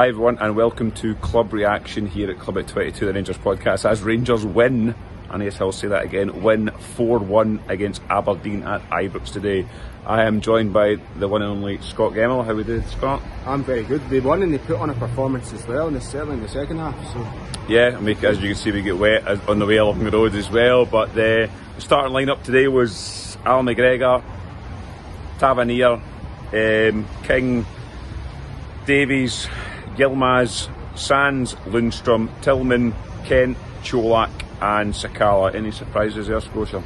Hi everyone, and welcome to Club Reaction here at Club at 22, the Rangers podcast. As Rangers win, and yes, I'll say that again, win 4 1 against Aberdeen at Ibrox today. I am joined by the one and only Scott Gemmell. How we doing, Scott? I'm very good. They won and they put on a performance as well, and certainly in the second half. So Yeah, I mean, as you can see, we get wet on the way along the road as well. But the starting lineup today was Al McGregor, Tavernier, um, King, Davies, Yilmaz, Sands, Lundstram, Tillman, Kent, Colak, and Sakala. Any surprises there, Scotia?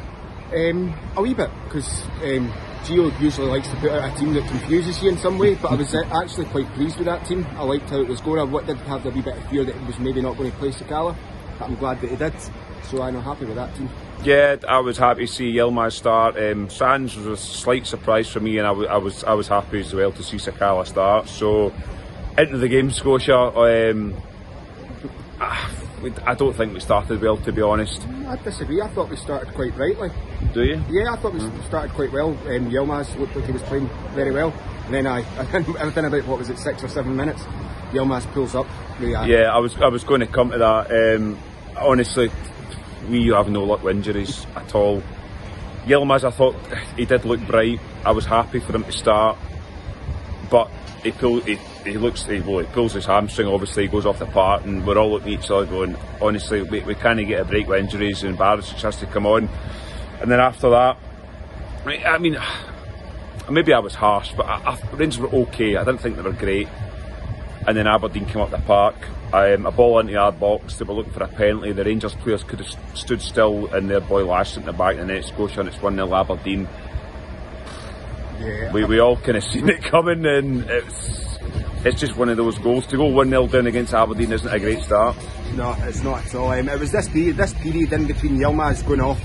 um, a wee bit because um, Gio usually likes to put out a team that confuses you in some way, but I was uh, actually quite pleased with that team. I liked how it was going. I did have a wee bit of fear that he was maybe not going to play Sakala, but I'm glad that he did. So I'm happy with that team. Yeah, I was happy to see Yilmaz start. Um, Sands was a slight surprise for me, and I was I was happy as well to see Sakala start. So into the game, Scotia. Um, ah, I don't think we started well, to be honest. I disagree. I thought we started quite rightly. Do you? Yeah, I thought we started quite well. Um, Yilmaz looked like he was playing very well. And then I, within about what was it, six or seven minutes, Yilmaz pulls up. The, uh, Yeah, I was I was going to come to that. Um, honestly, we have no luck with injuries at all. Yilmaz, I thought he did look bright. I was happy for him to start, but he pull, he, he looks he, well, he pulls his hamstring. Obviously, he goes off the part, and we're all looking at each other going, honestly, we, we can't get a break with injuries, and Barisic has to come on. And then after that, I mean, maybe I was harsh, but I, I, Rangers were okay. I didn't think they were great and then Aberdeen came up the park. Um, a ball into our box, they were looking for a penalty. The Rangers players could have st- stood still, and their boy lashed in the back of the net, Scotia, and it's 1 0 Aberdeen. Yeah. We, we all kind of seen it coming, and it's it's just one of those goals. To go 1 0 down against Aberdeen isn't a great start. No, it's not at all. Um, it was this period, this period in between Yilmaz going off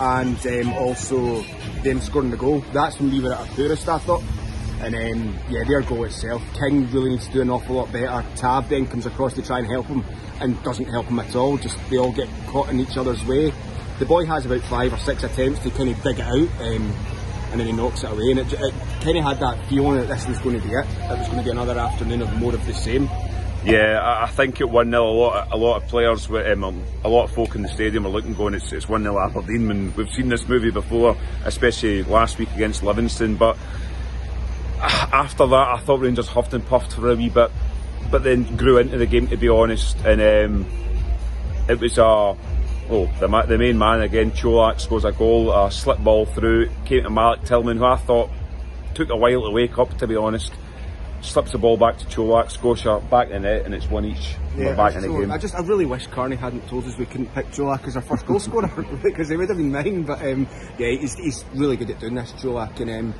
and um, also them scoring the goal. That's when we were at our poorest, I thought. And um, yeah, their goal itself. King really needs to do an awful lot better. Tav then comes across to try and help him and doesn't help him at all. Just they all get caught in each other's way. The boy has about five or six attempts to kind of dig it out. Um, and then he knocks it away, and it, it kind of had that feeling that this was going to be it. It was going to be another afternoon of more of the same. Yeah, I, think at 1 0, a lot, of, a lot of players, were, um, a lot of folk in the stadium were looking, going, it's, it's 1 0 Aberdeen. And we've seen this movie before, especially last week against Livingston. But after that, I thought Rangers huffed and puffed for a wee bit, but then grew into the game, to be honest. And um, it was a. Oh, the, ma- the main man again, Colak scores a goal, a slip ball through, came to Malik Tillman, who I thought took a while to wake up, to be honest. Slips the ball back to Colak, Scotia, back in the net, and it's one each. We're back in the game. I just, I really wish Carney hadn't told us we couldn't pick Colak as our first goal scorer because he would have been mine. But um, yeah, he's, he's really good at doing this, Colak. And um,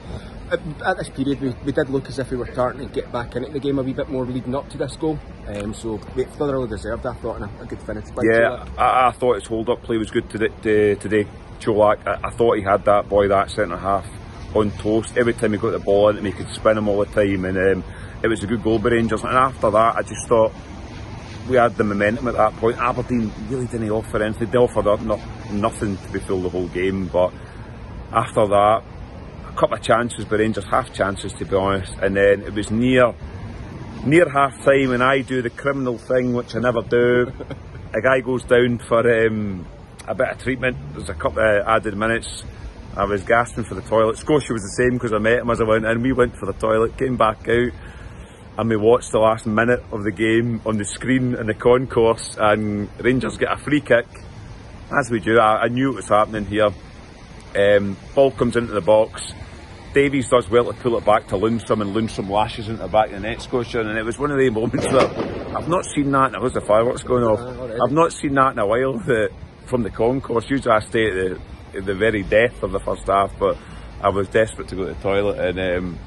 at, at this period, we, we did look as if we were starting to get back into the game a wee bit more leading up to this goal. Um, so we thoroughly deserved, I thought, and a, a good finish by Yeah, I, I thought his hold-up play was good today. to- today. Colak, I, I thought he had that boy, that centre half, on toast. Every time he got the ball in him, he could spin him all the time, and um, it was a good goal by Rangers. And after that, I just thought we had the momentum at that point. Aberdeen really didn't offer anything. They offered up no, nothing to be full the whole game, but after that, a couple of chances but Rangers, half chances to be honest, and then it was near near half time and I do the criminal thing which I never do. a guy goes down for um, a bit of treatment. There's a couple of added minutes. I was gasping for the toilet. Scotia was the same because I met him as I went in. We went for the toilet, came back out, and we watched the last minute of the game on the screen in the concourse. And Rangers get a free kick, as we do. I, I knew it was happening here. Um, ball comes into the box. Davies does well to pull it back to Lundstram, and Lundstram lashes into the back of the net, Scotia, and it was one of the moments that I've not seen that. Now, was the fireworks going off? I've not seen that in a while. The, from the concourse, usually I stay at the, at the very death of the first half, but I was desperate to go to the toilet, and um,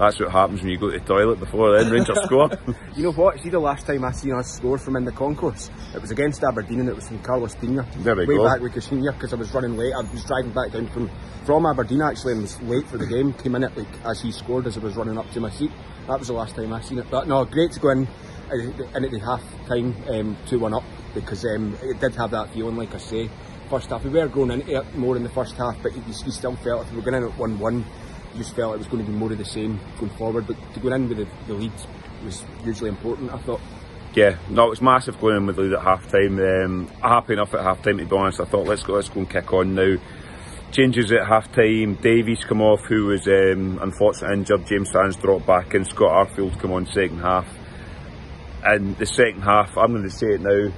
that's what happens when you go to the toilet before then Rangers score. You know what? See, the last time I seen us score from in the concourse, it was against Aberdeen and it was from Carlos Peña. There we Way go. back with Caixinha because I was running late. I was driving back down from, from Aberdeen actually and was late for the game. Came in it like as he scored as I was running up to my seat. That was the last time I seen it. But no, great to go in, uh, in at the half time, um, 2 1 up because um, it did have that feeling, like I say. First half, we were going into it more in the first half, but you, you still felt if we were going in at 1 1, you just felt it was going to be more of the same going forward. But to go in with the, the lead was hugely important. I thought. Yeah, no, it was massive going in with lead at half time. Um, happy enough at half time to be honest. I thought let's go, let's go and kick on now. Changes at half time. Davies come off, who was um, unfortunately injured. James Sands dropped back, and Scott Arfield come on second half. And the second half, I'm going to say it now.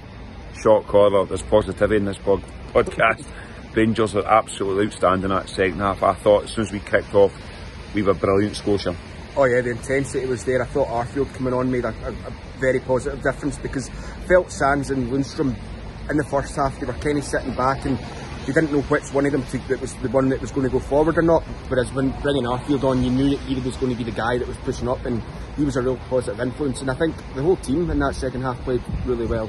Shot caller, there's positivity in this podcast. Rangers are absolutely outstanding that second half. I thought as soon as we kicked off, we were brilliant Scotia. Oh yeah, the intensity was there. I thought Arfield coming on made a, a, a very positive difference because felt Sands and Lundstram in the first half they were kind of sitting back and you didn't know which one of them to, that was the one that was going to go forward or not. Whereas when bringing Arfield on, you knew that he was going to be the guy that was pushing up, and he was a real positive influence. And I think the whole team in that second half played really well.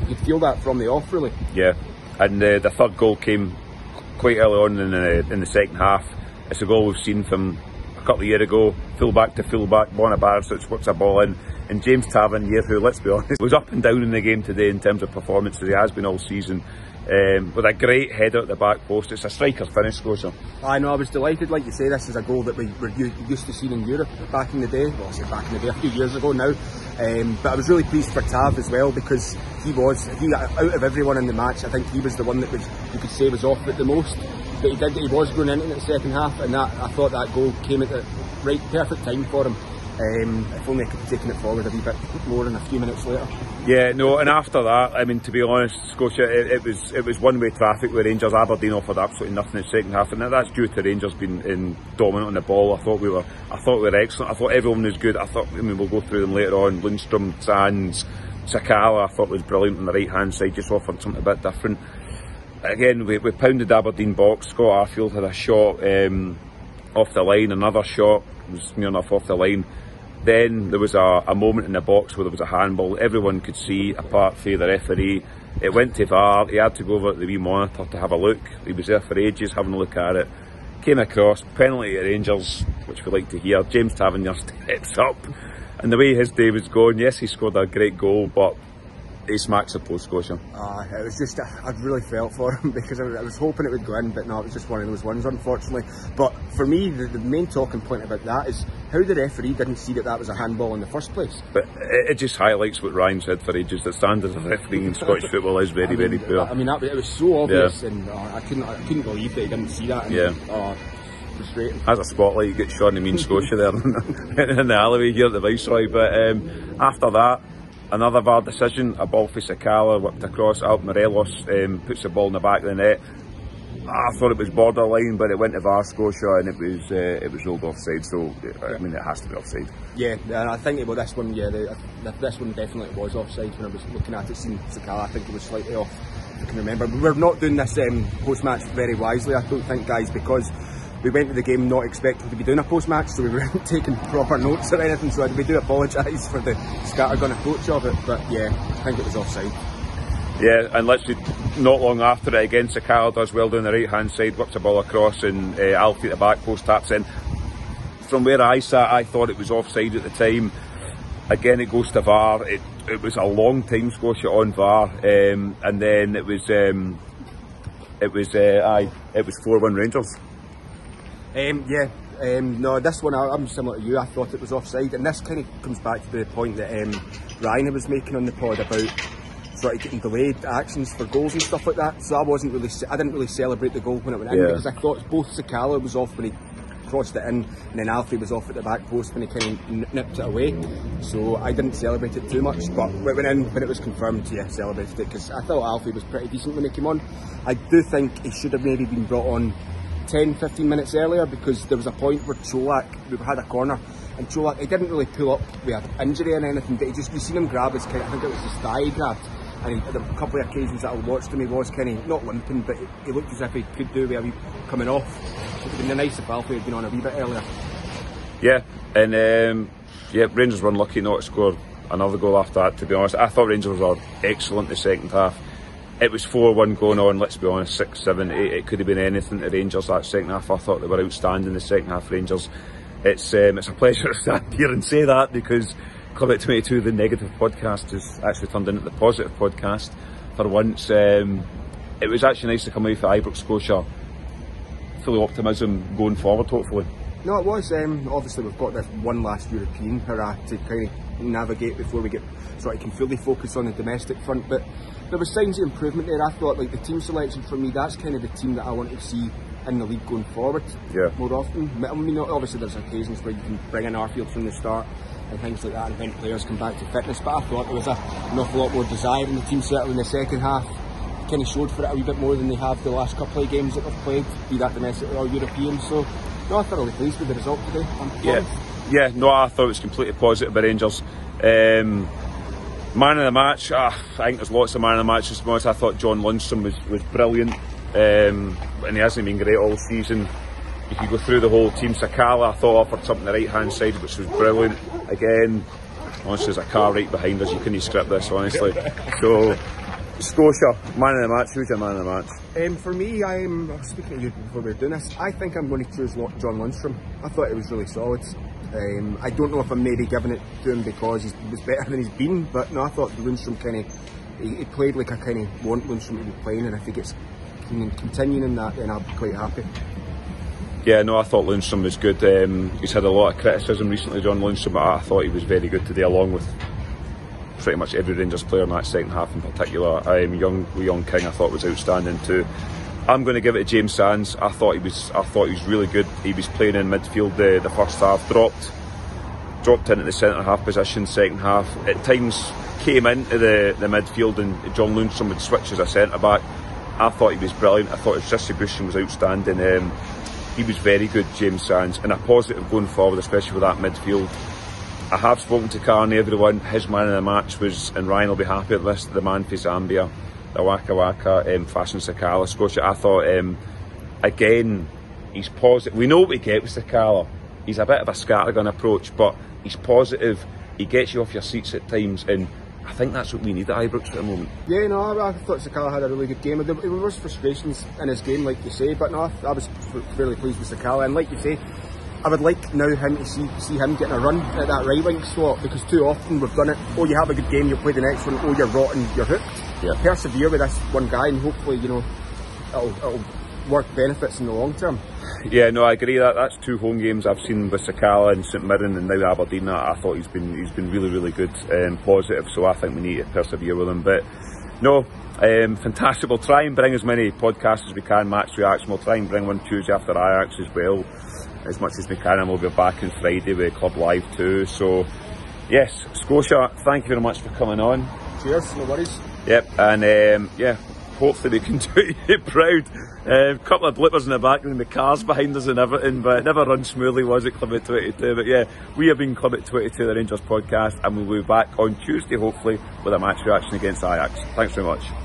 You could feel that from the off, really. Yeah, and uh, the third goal came quite early on in the in the second half. It's a goal we've seen from a couple of years ago, full back to full back. Borna Barisic puts a ball in, and James Tavernier, who let's be honest, was up and down in the game today in terms of performance as he has been all season. Um, with a great header at the back post. It's a striker finish, Scotia. I know, I was delighted. Like you say, this is a goal that we were used to seeing in Europe back in the day. Well, I say back in the day, a few years ago now. Um, but I was really pleased for Tav as well because he was, he out of everyone in the match, I think he was the one that was, you could say was off it the most. But he did, he was going into the second half, and that I thought that goal came at the right, perfect time for him. Um, if only I could have taken it forward a wee bit more than a few minutes later. Yeah, no, and after that, I mean, to be honest, Scotia, it, it was it was one way traffic with Rangers. Aberdeen offered absolutely nothing in the second half, and that's due to Rangers being in dominant on the ball. I thought we were, I thought we were excellent. I thought everyone was good. I thought, I mean, we'll go through them later on. Lundstram, Sands, Sakala, I thought was brilliant on the right hand side, just offered something a bit different. Again, we, we pounded Aberdeen box. Scott Arfield had a shot um, off the line, another shot was near enough off the line. Then there was a, a, moment in the box where there was a handball. Everyone could see, apart from the referee. It went to VAR. He had to go over to the wee monitor to have a look. He was there for ages having a look at it. Came across, penalty at Rangers, which we like to hear. James Tavernier steps up. And the way his day was going, yes, he scored a great goal, but he smacks the post, Scotia. Uh, it was just, I'd really felt for him because I was hoping it would go in, but no, it was just one of those ones, unfortunately. But for me, the, the main talking point about that is how the referee didn't see that that was a handball in the first place. But it, it just highlights what Ryan said for ages the standard of refereeing in Scottish football is very, I mean, very poor. I mean, that, it was so obvious, yeah. and uh, I couldn't, I couldn't believe that he didn't see that. And, yeah. Uh, frustrating. As a spotlight, you get Sean in the mean Scotia there in the alleyway here at the Viceroy. But um, after that, another VAR decision, a ball for Sakala whipped across, out Morelos um, puts the ball in the back of the net. I thought it was borderline, but it went to VAR Scotia and it was uh, it was ruled offside. So I mean, it has to be offside. Yeah, and I think about this one. Yeah, the, the, this one definitely was offside when I was looking at it. Seeing Sakala, I think it was slightly off. I can remember. We're not doing this um, post match very wisely, I don't think, guys, because we went to the game not expecting to be doing a post match, so we weren't taking proper notes or anything. So we do apologise for the scattergun approach of it, but yeah, I think it was offside. Yeah, and literally not long after it again, Sakala does well down the right hand side, whips the ball across, and uh, Alfie at the back post taps in. From where I sat, I thought it was offside at the time. Again, it goes to VAR. It, it was a long time Scotia on VAR, um, and then it was um, it was uh, aye, it was four one Rangers. Um, yeah, um, no, this one I, am similar to you. I thought it was offside, and this kind of comes back to the point that um, Ryan was making on the pod about sort of getting delayed actions for goals and stuff like that. So I wasn't really, I didn't really celebrate the goal when it went in because I thought both Sakala was off when he crossed it in, and then Alfie was off at the back post when he kind of nipped it away. So I didn't celebrate it too much, but when it went in, when it was confirmed, yeah, celebrated it because I thought Alfie was pretty decent when he came on. I do think he should have maybe been brought on 10, 15 minutes earlier because there was a point where Colak, we had a corner, and Colak, he didn't really pull up with an injury or anything, but he just, you seen him grab his kind of, I think it was his thigh he grabbed. And he, a couple of occasions that I watched him, he was kind of not limping, but he, looked as if he could do with a wee coming off. It would have been nice if Alfie had been on a wee bit earlier. Yeah, and um, yeah, Rangers were unlucky not to score another goal after that. To be honest, I thought Rangers were excellent the second half. It was four-one going on. Let's be honest, six, seven, eight. It could have been anything to Rangers that second half. I thought they were outstanding the second half. Rangers. It's um, it's a pleasure to stand here and say that because Club at 22, the negative podcast, has actually turned into the positive podcast for once. Um, it was actually nice to come away for Ibrox Scotia full of optimism going forward, hopefully. No, it was. Um, obviously, we've got this one last European hurrah to kind of navigate before we get sort of can fully focus on the domestic front. But there were signs of improvement there. I thought, like the team selection for me, that's kind of the team that I want to see in the league going forward Yeah. more often. I mean, obviously, there's occasions where you can bring in Arfield from the start and things like that, and when players come back to fitness. But I thought there was a, an awful lot more desire in the team, certainly in the second half. Kind of showed for it a wee bit more than they have the last couple of games that they've played, be that domestic or European. So, no, I'm thoroughly pleased with the result today. Yeah, yeah. No, I thought it was completely positive by Rangers. Um, man of the match. Ah, I think there's lots of man of the matches. I thought John Lundstram was was brilliant, um, and he hasn't been great all season. If you go through the whole team, Sakala I thought offered something the right hand side, which was brilliant. Again, honestly, there's a car right behind us. You couldn't script this, honestly. So, Scotia, man of the match. Who's your man of the match? Um, for me, I'm speaking to you before we're doing this. I think I'm going to choose John Lundstram. I thought it was really solid. Um, I don't know if I'm maybe giving it to him because he was better than he's been, but no, I thought Lundstram kind of he, he played like I kind of want Lundstram to be playing, and if he gets continuing in that, then I'll be quite happy. Yeah, no, I thought Lundstram was good. Um, he's had a lot of criticism recently, John Lundstram, but I thought he was very good today, along with pretty much every Rangers player in that second half in particular. Um, young Young King, I thought was outstanding too. I'm going to give it to James Sands. I thought he was, I thought he was really good. He was playing in midfield the, the first half, dropped, dropped into the centre half position second half. At times came into the, the midfield and John Lundstram would switch as a centre back. I thought he was brilliant. I thought his distribution was outstanding. Um, he was very good, James Sands, and a positive going forward, especially with that midfield. I have spoken to Carney, everyone. His man of the match was, and Ryan will be happy at this, the man for Zambia, the Waka Waka, um, Fashion Sakala, Scotia. I thought, um, again, he's positive. We know what we get with Sakala. He's a bit of a scattergun approach, but he's positive. He gets you off your seats at times, and I think that's what we need at Ibrox at the moment. Yeah, no, I, I thought Sakala had a really good game. There, there was frustrations in his game, like you say, but no, I was fairly pleased with Sakala. And like you say, I would like now him to see see him getting a run at that right wing slot because too often we've done it. Oh, you have a good game, you'll play the next one. Oh, you're rotten, you're hooked. Yeah. Persevere with this one guy, and hopefully, you know, it'll, it'll work benefits in the long term. Yeah, no, I agree. That that's two home games I've seen with Sakala and St Mirren and now Aberdeen. I, thought he's been he's been really really good, and positive. So I think we need to persevere with him. But no, um, fantastic. We'll try and bring as many podcasts as we can, match reaction. We'll try and bring one Tuesday after Ajax as well, as much as we can, and we'll be back on Friday with Club Live too. So yes, Scotia, thank you very much for coming on. Cheers, no worries. Yep, and um, yeah, hopefully we can do you proud. A um, couple of blippers in the back background, the cars behind us and everything, but it never run smoothly, was it, Club at 22? But yeah, we have been Club at 22, the Rangers podcast, and we'll be back on Tuesday, hopefully, with a match reaction against Ajax. Thanks very much.